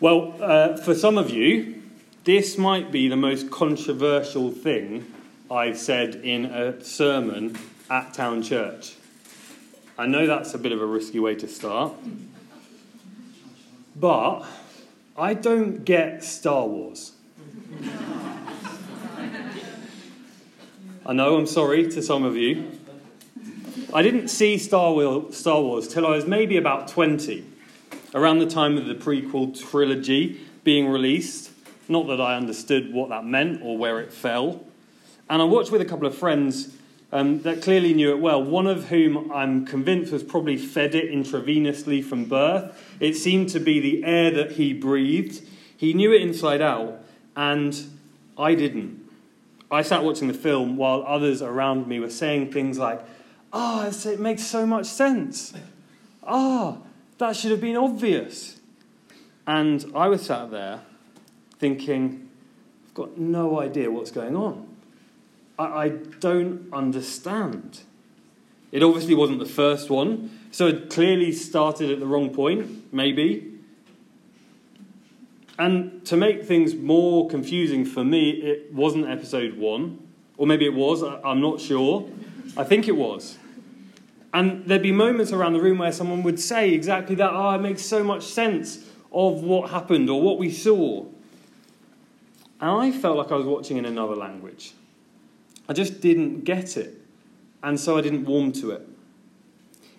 Well, uh, for some of you, this might be the most controversial thing I've said in a sermon at Town Church. I know that's a bit of a risky way to start, but I don't get Star Wars. I know, I'm sorry to some of you. I didn't see Star Wars till I was maybe about 20 around the time of the prequel trilogy being released. Not that I understood what that meant or where it fell. And I watched with a couple of friends um, that clearly knew it well, one of whom I'm convinced was probably fed it intravenously from birth. It seemed to be the air that he breathed. He knew it inside out, and I didn't. I sat watching the film while others around me were saying things like, Ah, oh, it makes so much sense. Ah, oh, that should have been obvious. And I was sat there thinking, I've got no idea what's going on. I, I don't understand. It obviously wasn't the first one, so it clearly started at the wrong point, maybe. And to make things more confusing for me, it wasn't episode one, or maybe it was, I'm not sure. I think it was. And there'd be moments around the room where someone would say exactly that. Oh, it makes so much sense of what happened or what we saw. And I felt like I was watching in another language. I just didn't get it. And so I didn't warm to it.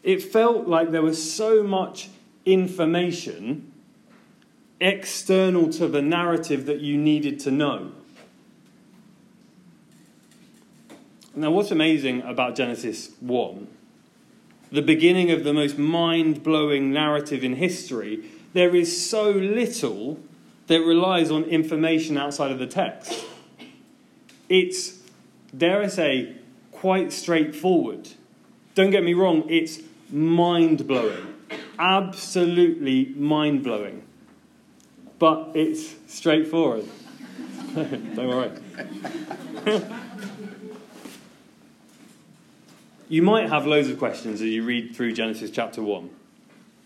It felt like there was so much information external to the narrative that you needed to know. Now, what's amazing about Genesis 1 the beginning of the most mind blowing narrative in history, there is so little that relies on information outside of the text. It's, dare I say, quite straightforward. Don't get me wrong, it's mind blowing. Absolutely mind blowing. But it's straightforward. Don't worry. You might have loads of questions as you read through Genesis chapter 1.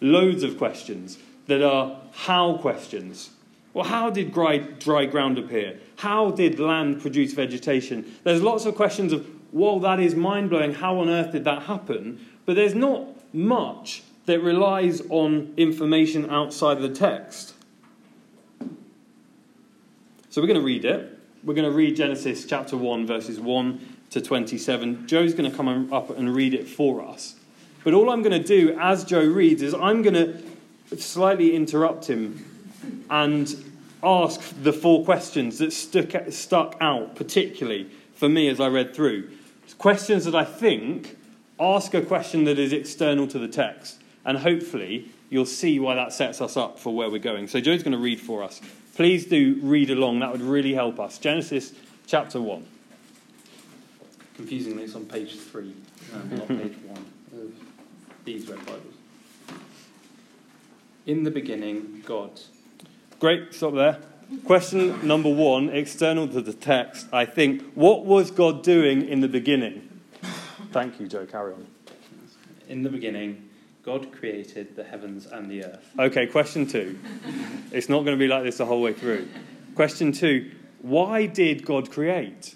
Loads of questions that are how questions. Well, how did dry, dry ground appear? How did land produce vegetation? There's lots of questions of, well, that is mind blowing. How on earth did that happen? But there's not much that relies on information outside of the text. So we're going to read it. We're going to read Genesis chapter 1, verses 1 to 27. Joe's going to come up and read it for us. But all I'm going to do as Joe reads is I'm going to slightly interrupt him and ask the four questions that stuck, stuck out, particularly for me as I read through. Questions that I think ask a question that is external to the text, and hopefully you'll see why that sets us up for where we're going. So Joe's going to read for us. Please do read along, that would really help us. Genesis chapter 1. Confusingly, it's on page three, um, not page one of these red Bibles. In the beginning, God. Great, stop there. Question number one, external to the text, I think. What was God doing in the beginning? Thank you, Joe. Carry on. In the beginning, God created the heavens and the earth. Okay, question two. it's not going to be like this the whole way through. Question two Why did God create?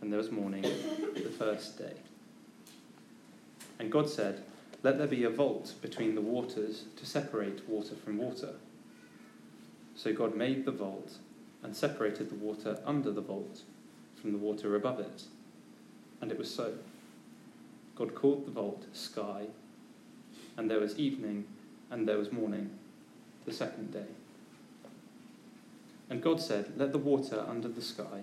and there was morning, the first day. And God said, Let there be a vault between the waters to separate water from water. So God made the vault and separated the water under the vault from the water above it. And it was so. God called the vault sky, and there was evening, and there was morning, the second day. And God said, Let the water under the sky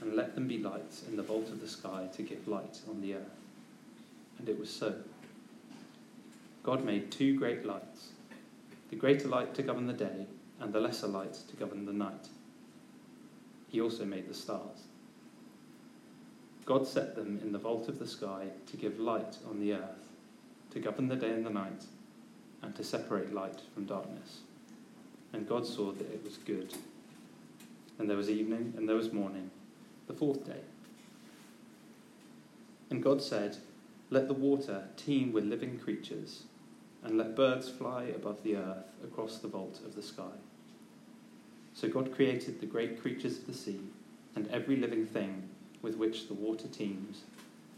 And let them be lights in the vault of the sky to give light on the earth. And it was so. God made two great lights the greater light to govern the day, and the lesser light to govern the night. He also made the stars. God set them in the vault of the sky to give light on the earth, to govern the day and the night, and to separate light from darkness. And God saw that it was good. And there was evening, and there was morning, the fourth day. And God said, Let the water teem with living creatures and let birds fly above the earth across the vault of the sky. So God created the great creatures of the sea and every living thing with which the water teems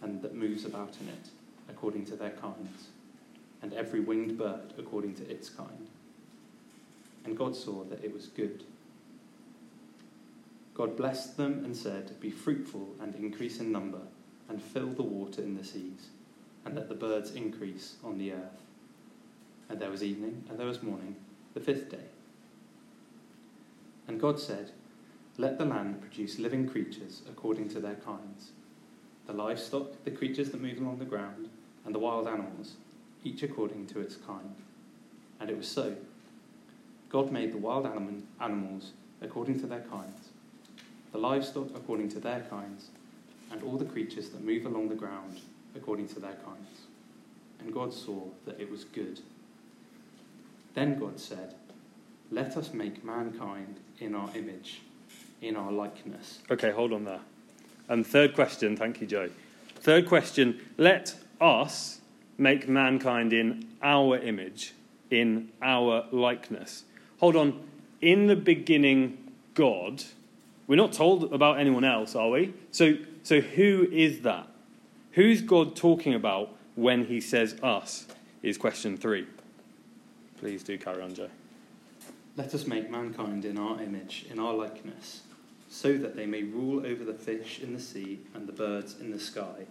and that moves about in it, according to their kinds, and every winged bird according to its kind. And God saw that it was good. God blessed them and said, Be fruitful and increase in number, and fill the water in the seas, and let the birds increase on the earth. And there was evening, and there was morning, the fifth day. And God said, Let the land produce living creatures according to their kinds the livestock, the creatures that move along the ground, and the wild animals, each according to its kind. And it was so. God made the wild anim- animals according to their kinds, the livestock according to their kinds, and all the creatures that move along the ground according to their kinds. And God saw that it was good. Then God said, Let us make mankind in our image, in our likeness. Okay, hold on there. And third question, thank you, Joe. Third question, let us make mankind in our image, in our likeness. Hold on, in the beginning, God. We're not told about anyone else, are we? So, so who is that? Who's God talking about when he says us? Is question three. Please do carry on, Joe. Let us make mankind in our image, in our likeness, so that they may rule over the fish in the sea and the birds in the sky,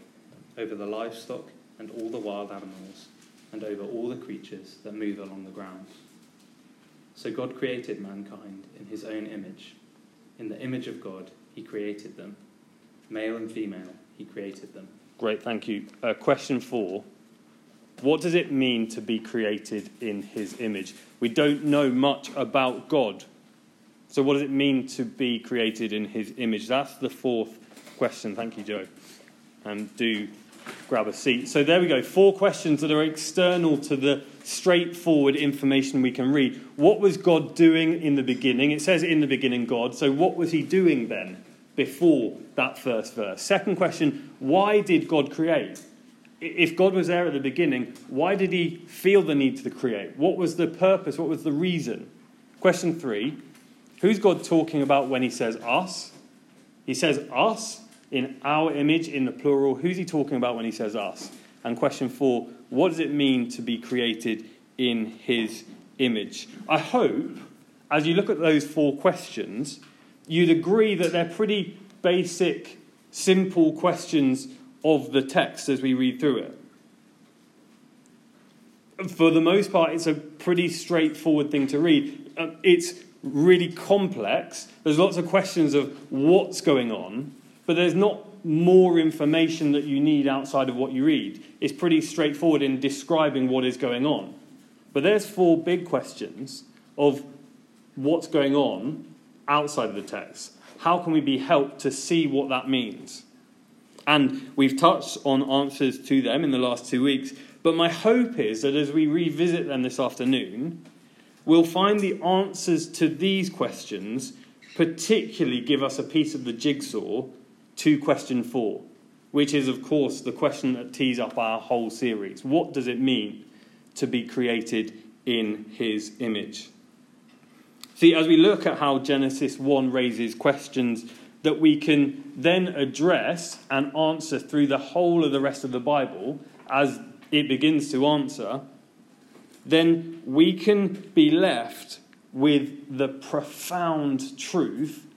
over the livestock and all the wild animals, and over all the creatures that move along the ground. So God created mankind in his own image. In the image of God, he created them. Male and female, he created them. Great, thank you. Uh, question four what does it mean to be created in his image? We don't know much about God. So, what does it mean to be created in his image? That's the fourth question. Thank you, Joe. And do grab a seat. So, there we go. Four questions that are external to the straightforward information we can read. What was God doing in the beginning? It says in the beginning, God. So, what was he doing then before that first verse? Second question why did God create? if God was there at the beginning, why did he feel the need to create? What was the purpose? What was the reason? Question three Who's God talking about when he says us? He says us in our image, in the plural. Who's he talking about when he says us? And question four What does it mean to be created in his image? I hope, as you look at those four questions, you'd agree that they're pretty basic, simple questions of the text as we read through it. For the most part, it's a pretty straightforward thing to read. Um, it's really complex. There's lots of questions of what's going on, but there's not more information that you need outside of what you read. It's pretty straightforward in describing what is going on. But there's four big questions of what's going on outside of the text. How can we be helped to see what that means? And we've touched on answers to them in the last two weeks. But my hope is that as we revisit them this afternoon, we'll find the answers to these questions particularly give us a piece of the jigsaw to question four, which is, of course, the question that tees up our whole series. What does it mean to be created in his image? See, as we look at how Genesis 1 raises questions that we can then address and answer through the whole of the rest of the Bible as it begins to answer, then we can be left with the profound truth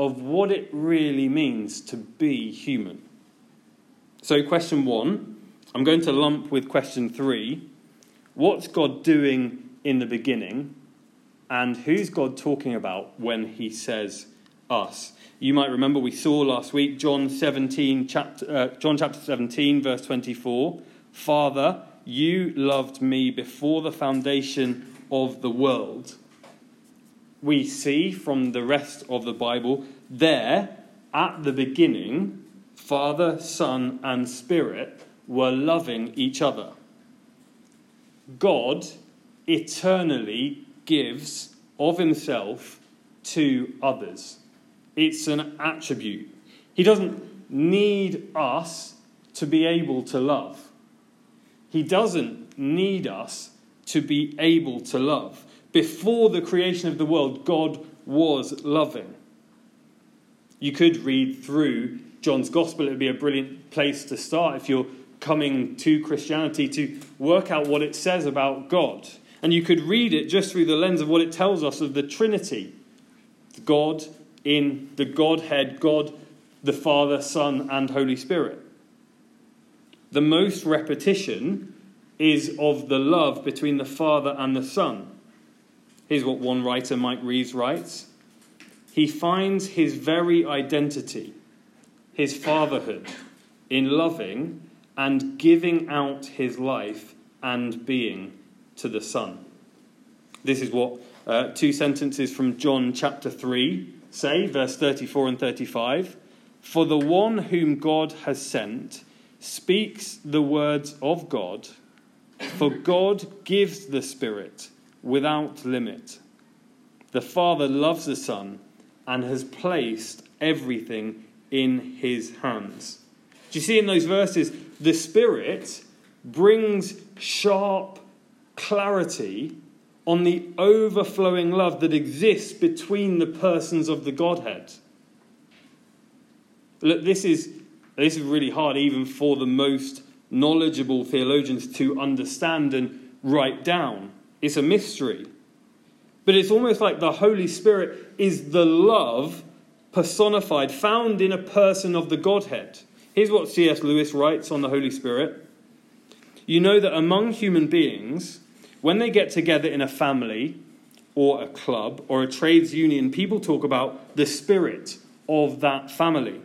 of what it really means to be human. So, question one, I'm going to lump with question three. What's God doing in the beginning? And who's God talking about when he says us? You might remember we saw last week John 17 chapter uh, John chapter 17 verse 24. Father, you loved me before the foundation of the world we see from the rest of the Bible, there at the beginning, Father, Son, and Spirit were loving each other. God eternally gives of himself to others. It's an attribute. He doesn't need us to be able to love. He doesn't need us to be able to love. Before the creation of the world, God was loving. You could read through John's Gospel, it would be a brilliant place to start if you're coming to Christianity to work out what it says about God. And you could read it just through the lens of what it tells us of the Trinity God in the Godhead, God the Father, Son, and Holy Spirit. The most repetition is of the love between the Father and the Son. Here's what one writer, Mike Reeves, writes He finds his very identity, his fatherhood, in loving and giving out his life and being to the Son. This is what uh, two sentences from John chapter 3 say, verse 34 and 35. For the one whom God has sent speaks the words of God, for God gives the Spirit without limit. The Father loves the Son and has placed everything in his hands. Do you see in those verses? The Spirit brings sharp clarity on the overflowing love that exists between the persons of the Godhead. Look, this is, this is really hard even for the most knowledgeable theologians to understand and write down. It's a mystery. But it's almost like the Holy Spirit is the love personified, found in a person of the Godhead. Here's what C.S. Lewis writes on the Holy Spirit You know that among human beings, when they get together in a family or a club or a trades union, people talk about the spirit of that family.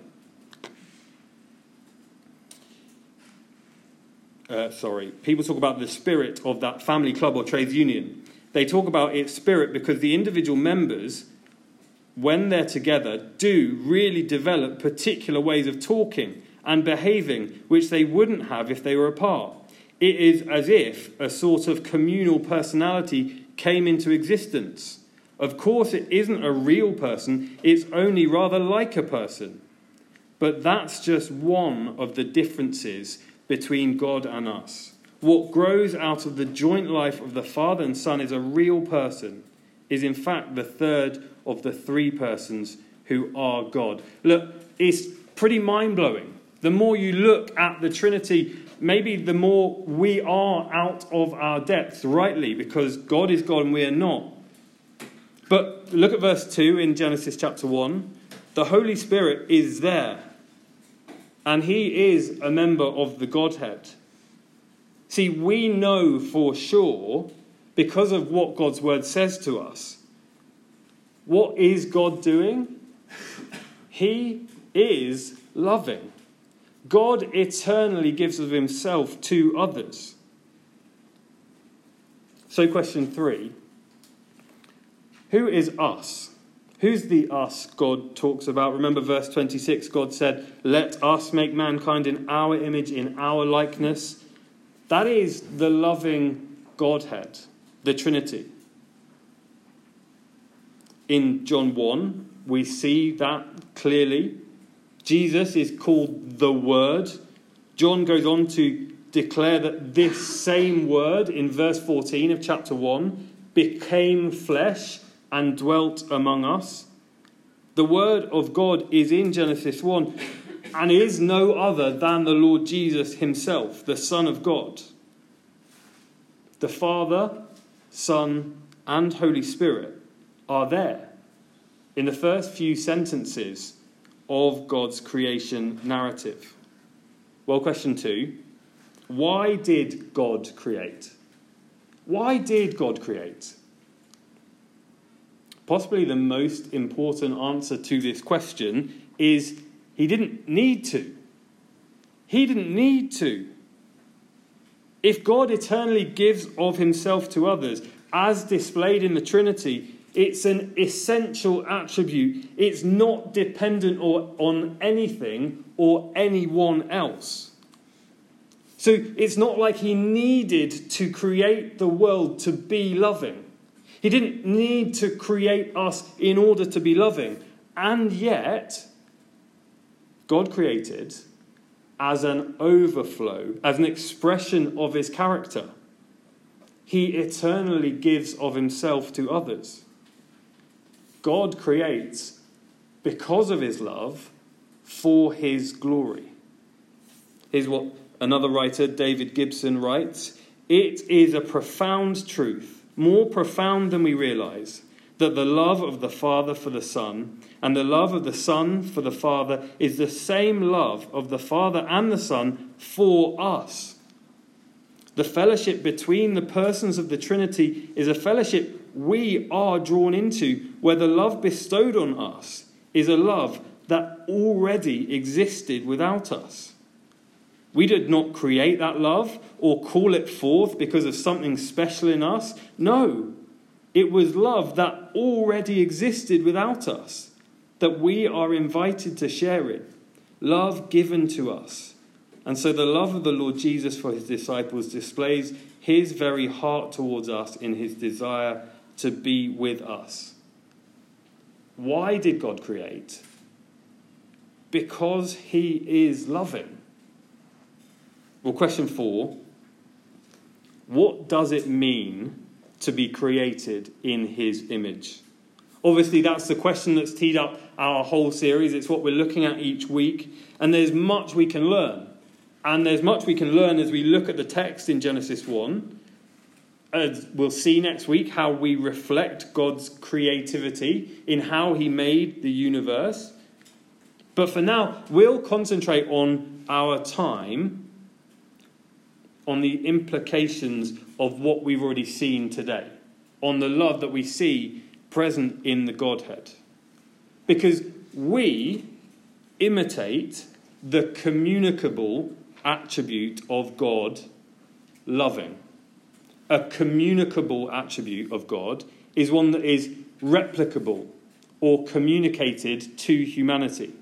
Uh, sorry, people talk about the spirit of that family club or trades union. They talk about its spirit because the individual members, when they're together, do really develop particular ways of talking and behaving which they wouldn't have if they were apart. It is as if a sort of communal personality came into existence. Of course, it isn't a real person, it's only rather like a person. But that's just one of the differences between God and us. What grows out of the joint life of the Father and Son is a real person, is in fact the third of the three persons who are God. Look, it's pretty mind blowing. The more you look at the Trinity, maybe the more we are out of our depths, rightly, because God is God and we are not. But look at verse 2 in Genesis chapter 1. The Holy Spirit is there and he is a member of the Godhead. See, we know for sure, because of what God's word says to us, what is God doing? He is loving. God eternally gives of himself to others. So, question three Who is us? Who's the us God talks about? Remember verse 26 God said, Let us make mankind in our image, in our likeness. That is the loving Godhead, the Trinity. in John 1, we see that clearly. Jesus is called the Word. John goes on to declare that this same Word in verse 14 of chapter 1 became flesh and dwelt among us. The Word of God is in Genesis 1 and is no other than the Lord Jesus Himself, the Son of God. The Father, Son, and Holy Spirit are there in the first few sentences of God's creation narrative. Well, question two why did God create? Why did God create? Possibly the most important answer to this question is he didn't need to. He didn't need to. If God eternally gives of himself to others, as displayed in the Trinity, it's an essential attribute. It's not dependent or, on anything or anyone else. So it's not like he needed to create the world to be loving. He didn't need to create us in order to be loving. And yet, God created as an overflow, as an expression of his character. He eternally gives of himself to others. God creates because of his love for his glory. Here's what another writer, David Gibson, writes It is a profound truth, more profound than we realize, that the love of the Father for the Son and the love of the Son for the Father is the same love of the Father and the Son for us. The fellowship between the persons of the Trinity is a fellowship we are drawn into, where the love bestowed on us is a love that already existed without us. We did not create that love or call it forth because of something special in us. No, it was love that already existed without us, that we are invited to share it. Love given to us. And so the love of the Lord Jesus for his disciples displays his very heart towards us in his desire to be with us. Why did God create? Because He is loving. Well, question four What does it mean to be created in His image? Obviously, that's the question that's teed up our whole series. It's what we're looking at each week. And there's much we can learn. And there's much we can learn as we look at the text in Genesis 1 as we'll see next week, how we reflect God's creativity in how He made the universe. But for now, we'll concentrate on our time, on the implications of what we've already seen today, on the love that we see present in the Godhead. Because we imitate the communicable attribute of God loving a communicable attribute of God is one that is replicable or communicated to humanity.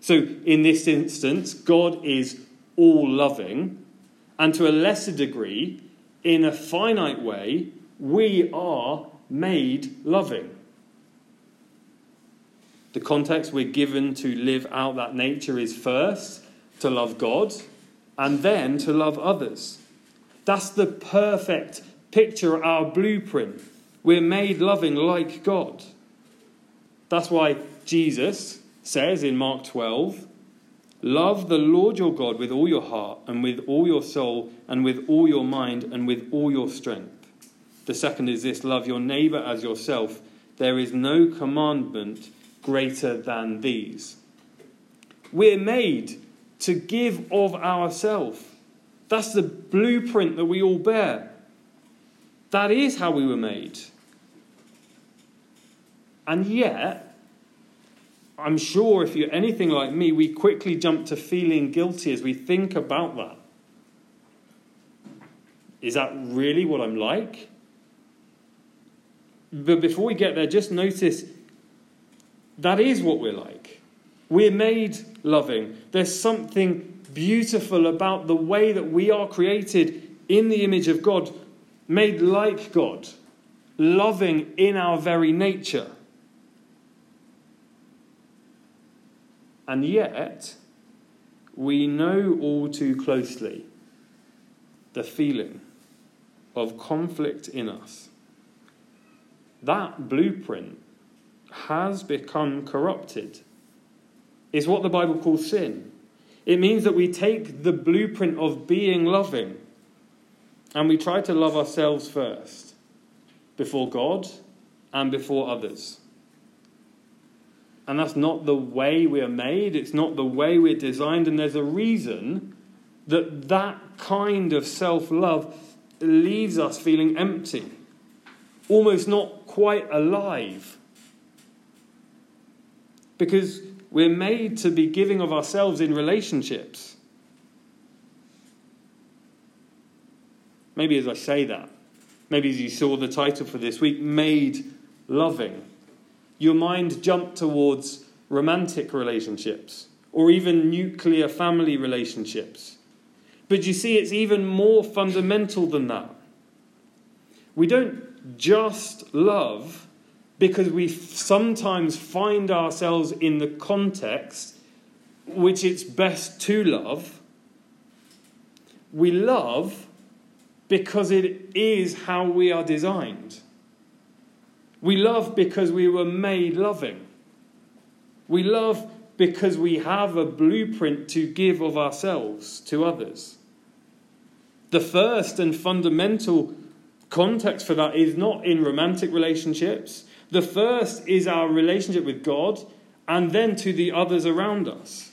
So, in this instance, God is all loving, and to a lesser degree, in a finite way, we are made loving. The context we're given to live out that nature is first to love God and then to love others. That's the perfect picture, our blueprint. We're made loving like God. That's why Jesus says in Mark 12, Love the Lord your God with all your heart, and with all your soul, and with all your mind, and with all your strength. The second is this love your neighbor as yourself. There is no commandment greater than these. We're made to give of ourselves. That's the blueprint that we all bear. That is how we were made. And yet, I'm sure if you're anything like me, we quickly jump to feeling guilty as we think about that. Is that really what I'm like? But before we get there, just notice that is what we're like. We're made loving. There's something beautiful about the way that we are created in the image of God, made like God, loving in our very nature. And yet, we know all too closely the feeling of conflict in us. That blueprint has become corrupted. Is what the Bible calls sin. It means that we take the blueprint of being loving and we try to love ourselves first, before God and before others. And that's not the way we are made, it's not the way we're designed, and there's a reason that that kind of self love leaves us feeling empty, almost not quite alive. Because we're made to be giving of ourselves in relationships. Maybe as I say that, maybe as you saw the title for this week, Made Loving, your mind jumped towards romantic relationships or even nuclear family relationships. But you see, it's even more fundamental than that. We don't just love because we sometimes find ourselves in the context which it's best to love. We love because it is how we are designed. We love because we were made loving. We love because we have a blueprint to give of ourselves to others. The first and fundamental context for that is not in romantic relationships. The first is our relationship with God and then to the others around us.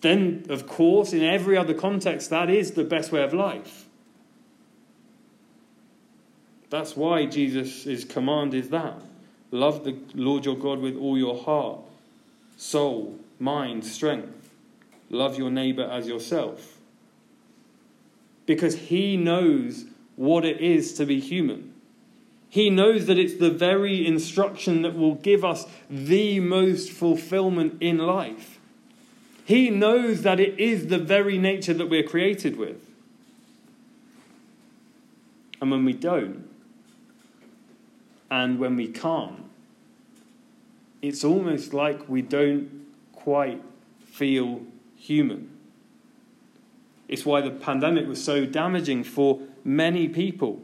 Then, of course, in every other context, that is the best way of life. That's why Jesus' command is that. Love the Lord your God with all your heart, soul, mind, strength. Love your neighbor as yourself. Because he knows what it is to be human. He knows that it's the very instruction that will give us the most fulfillment in life. He knows that it is the very nature that we're created with. And when we don't, and when we can't, it's almost like we don't quite feel human. It's why the pandemic was so damaging for many people.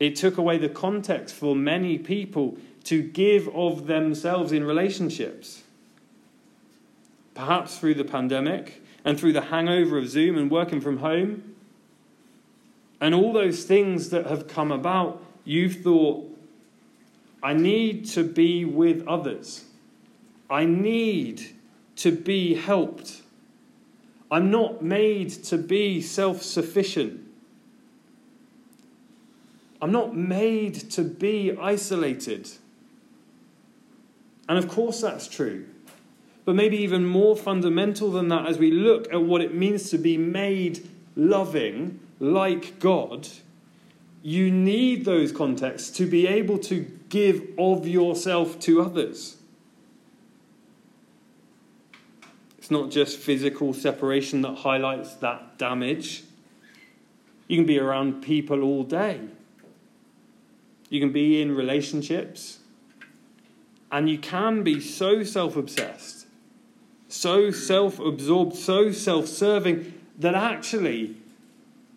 It took away the context for many people to give of themselves in relationships. Perhaps through the pandemic and through the hangover of Zoom and working from home, and all those things that have come about you've thought, I need to be with others. I need to be helped. I'm not made to be self sufficient. I'm not made to be isolated. And of course, that's true. But maybe even more fundamental than that, as we look at what it means to be made loving like God, you need those contexts to be able to give of yourself to others. It's not just physical separation that highlights that damage. You can be around people all day. You can be in relationships. And you can be so self obsessed, so self absorbed, so self serving that actually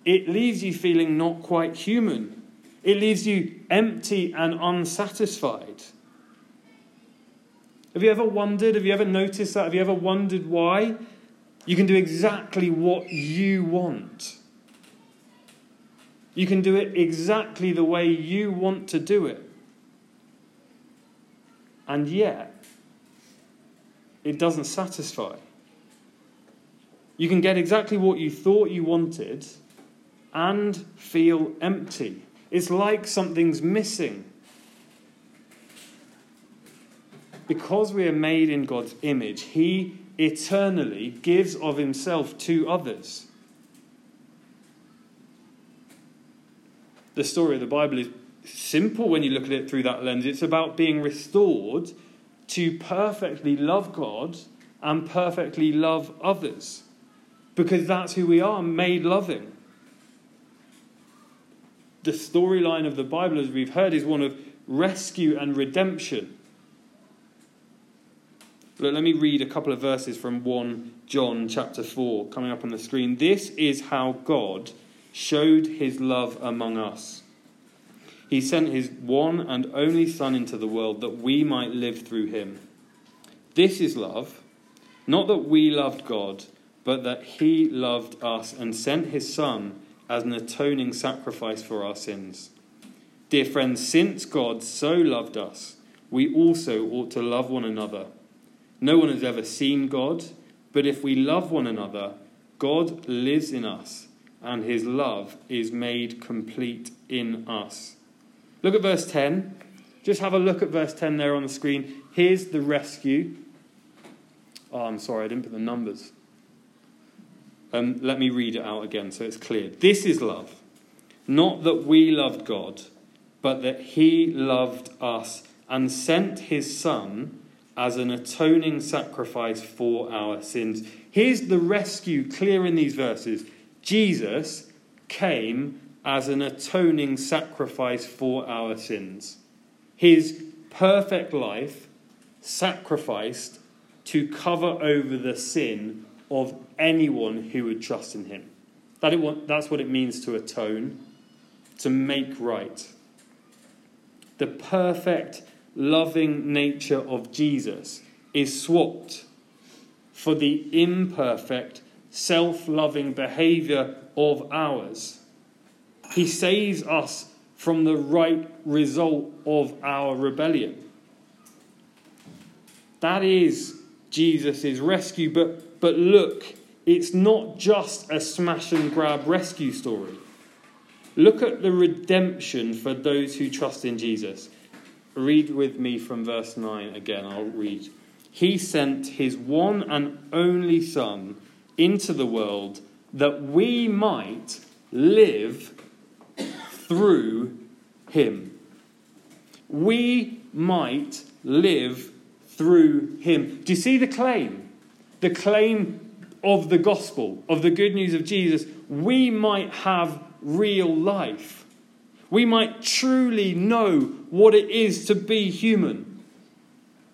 it leaves you feeling not quite human. It leaves you empty and unsatisfied. Have you ever wondered? Have you ever noticed that? Have you ever wondered why? You can do exactly what you want. You can do it exactly the way you want to do it. And yet, it doesn't satisfy. You can get exactly what you thought you wanted and feel empty. It's like something's missing. Because we are made in God's image, He eternally gives of Himself to others. The story of the Bible is simple when you look at it through that lens. It's about being restored to perfectly love God and perfectly love others. Because that's who we are, made loving the storyline of the Bible, as we've heard, is one of rescue and redemption. Look, let me read a couple of verses from 1 John chapter 4 coming up on the screen. This is how God showed his love among us. He sent his one and only Son into the world that we might live through him. This is love, not that we loved God, but that he loved us and sent his Son as an atoning sacrifice for our sins. Dear friends, since God so loved us, we also ought to love one another. No one has ever seen God, but if we love one another, God lives in us, and his love is made complete in us. Look at verse 10. Just have a look at verse 10 there on the screen. Here's the rescue. Oh, I'm sorry, I didn't put the numbers. Um, let me read it out again so it's clear. This is love. Not that we loved God, but that He loved us and sent His Son as an atoning sacrifice for our sins. Here's the rescue clear in these verses Jesus came as an atoning sacrifice for our sins. His perfect life sacrificed to cover over the sin of anyone who would trust in him. That it, that's what it means to atone, to make right. The perfect, loving nature of Jesus is swapped for the imperfect, self loving behavior of ours. He saves us from the right result of our rebellion. That is Jesus' rescue. But, but look, it's not just a smash and grab rescue story. Look at the redemption for those who trust in Jesus. Read with me from verse 9 again. I'll read. He sent his one and only Son into the world that we might live through him. We might live through him. Do you see the claim? The claim of the gospel, of the good news of Jesus. We might have real life. We might truly know what it is to be human.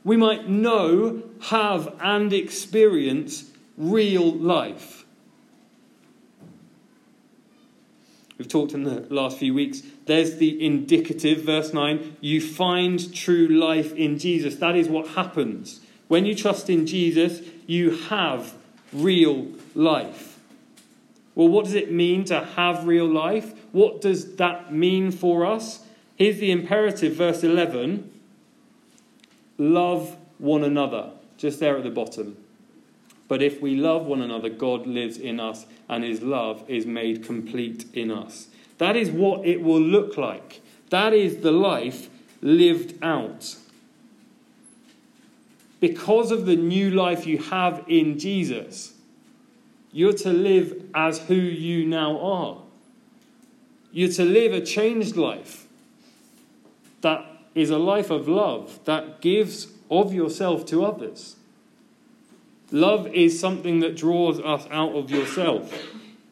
We might know, have, and experience real life. We've talked in the last few weeks. There's the indicative, verse 9. You find true life in Jesus. That is what happens. When you trust in Jesus, you have real life. Well, what does it mean to have real life? What does that mean for us? Here's the imperative, verse 11 love one another, just there at the bottom. But if we love one another, God lives in us and his love is made complete in us. That is what it will look like. That is the life lived out. Because of the new life you have in Jesus, you're to live as who you now are. You're to live a changed life that is a life of love that gives of yourself to others. Love is something that draws us out of yourself.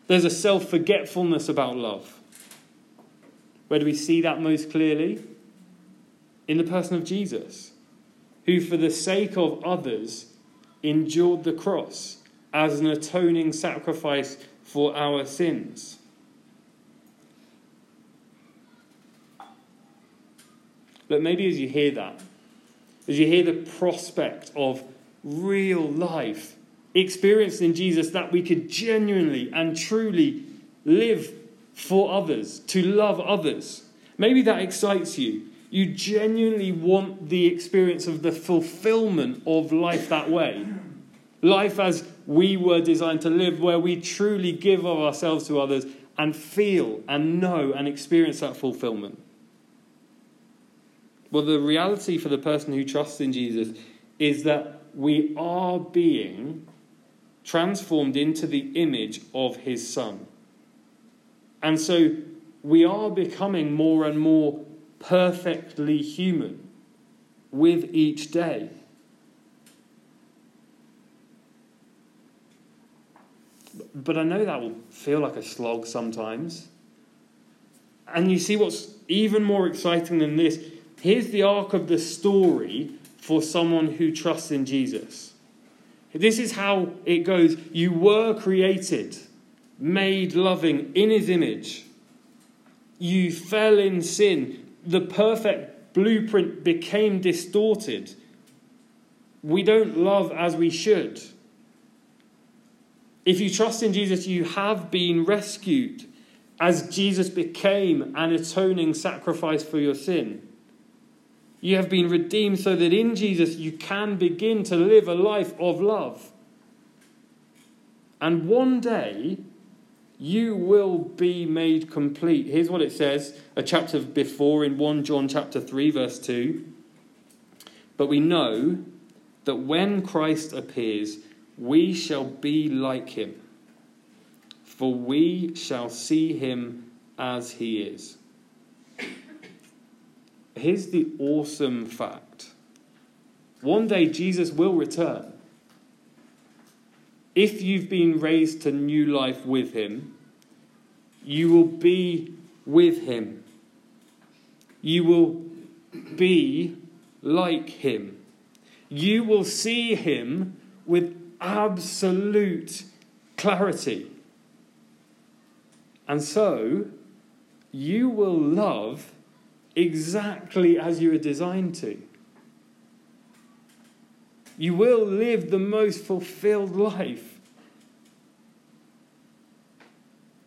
There's a self forgetfulness about love. Where do we see that most clearly? In the person of Jesus, who, for the sake of others, endured the cross as an atoning sacrifice for our sins. But maybe as you hear that, as you hear the prospect of real life experienced in Jesus that we could genuinely and truly live for others, to love others. Maybe that excites you. You genuinely want the experience of the fulfillment of life that way. Life as we were designed to live, where we truly give of ourselves to others and feel and know and experience that fulfillment. Well, the reality for the person who trusts in Jesus is that we are being transformed into the image of his son. And so we are becoming more and more perfectly human with each day. But I know that will feel like a slog sometimes. And you see what's even more exciting than this? Here's the arc of the story for someone who trusts in Jesus. This is how it goes. You were created, made loving in his image. You fell in sin. The perfect blueprint became distorted. We don't love as we should. If you trust in Jesus, you have been rescued as Jesus became an atoning sacrifice for your sin. You have been redeemed so that in Jesus you can begin to live a life of love. And one day you will be made complete. Here's what it says a chapter before in 1 John chapter 3 verse 2. But we know that when Christ appears, we shall be like him, for we shall see him as he is. Here's the awesome fact one day Jesus will return. If you've been raised to new life with him, you will be with him. You will be like him. You will see him with absolute clarity. And so, you will love exactly as you were designed to. You will live the most fulfilled life.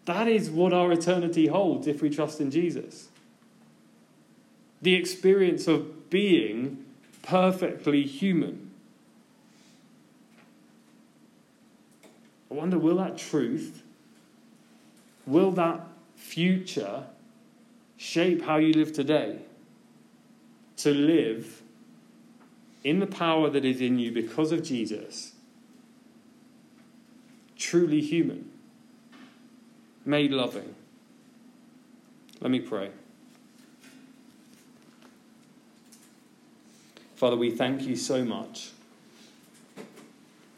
That is what our eternity holds if we trust in Jesus. The experience of being perfectly human. I wonder will that truth, will that future shape how you live today? To live in the power that is in you because of Jesus, truly human, made loving. Let me pray. Father, we thank you so much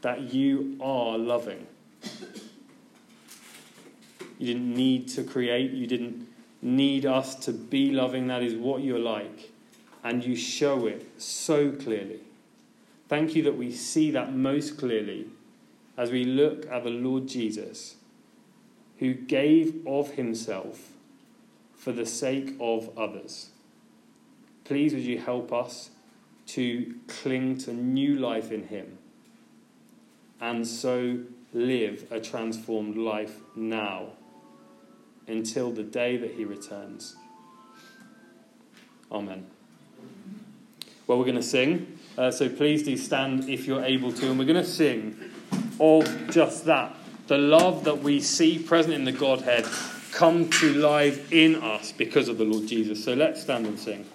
that you are loving. You didn't need to create, you didn't need us to be loving. That is what you're like. And you show it so clearly. Thank you that we see that most clearly as we look at the Lord Jesus, who gave of himself for the sake of others. Please, would you help us to cling to new life in Him and so live a transformed life now until the day that He returns. Amen. Well, we're going to sing, uh, so please do stand if you're able to, and we're going to sing of just that the love that we see present in the Godhead come to life in us because of the Lord Jesus. So let's stand and sing.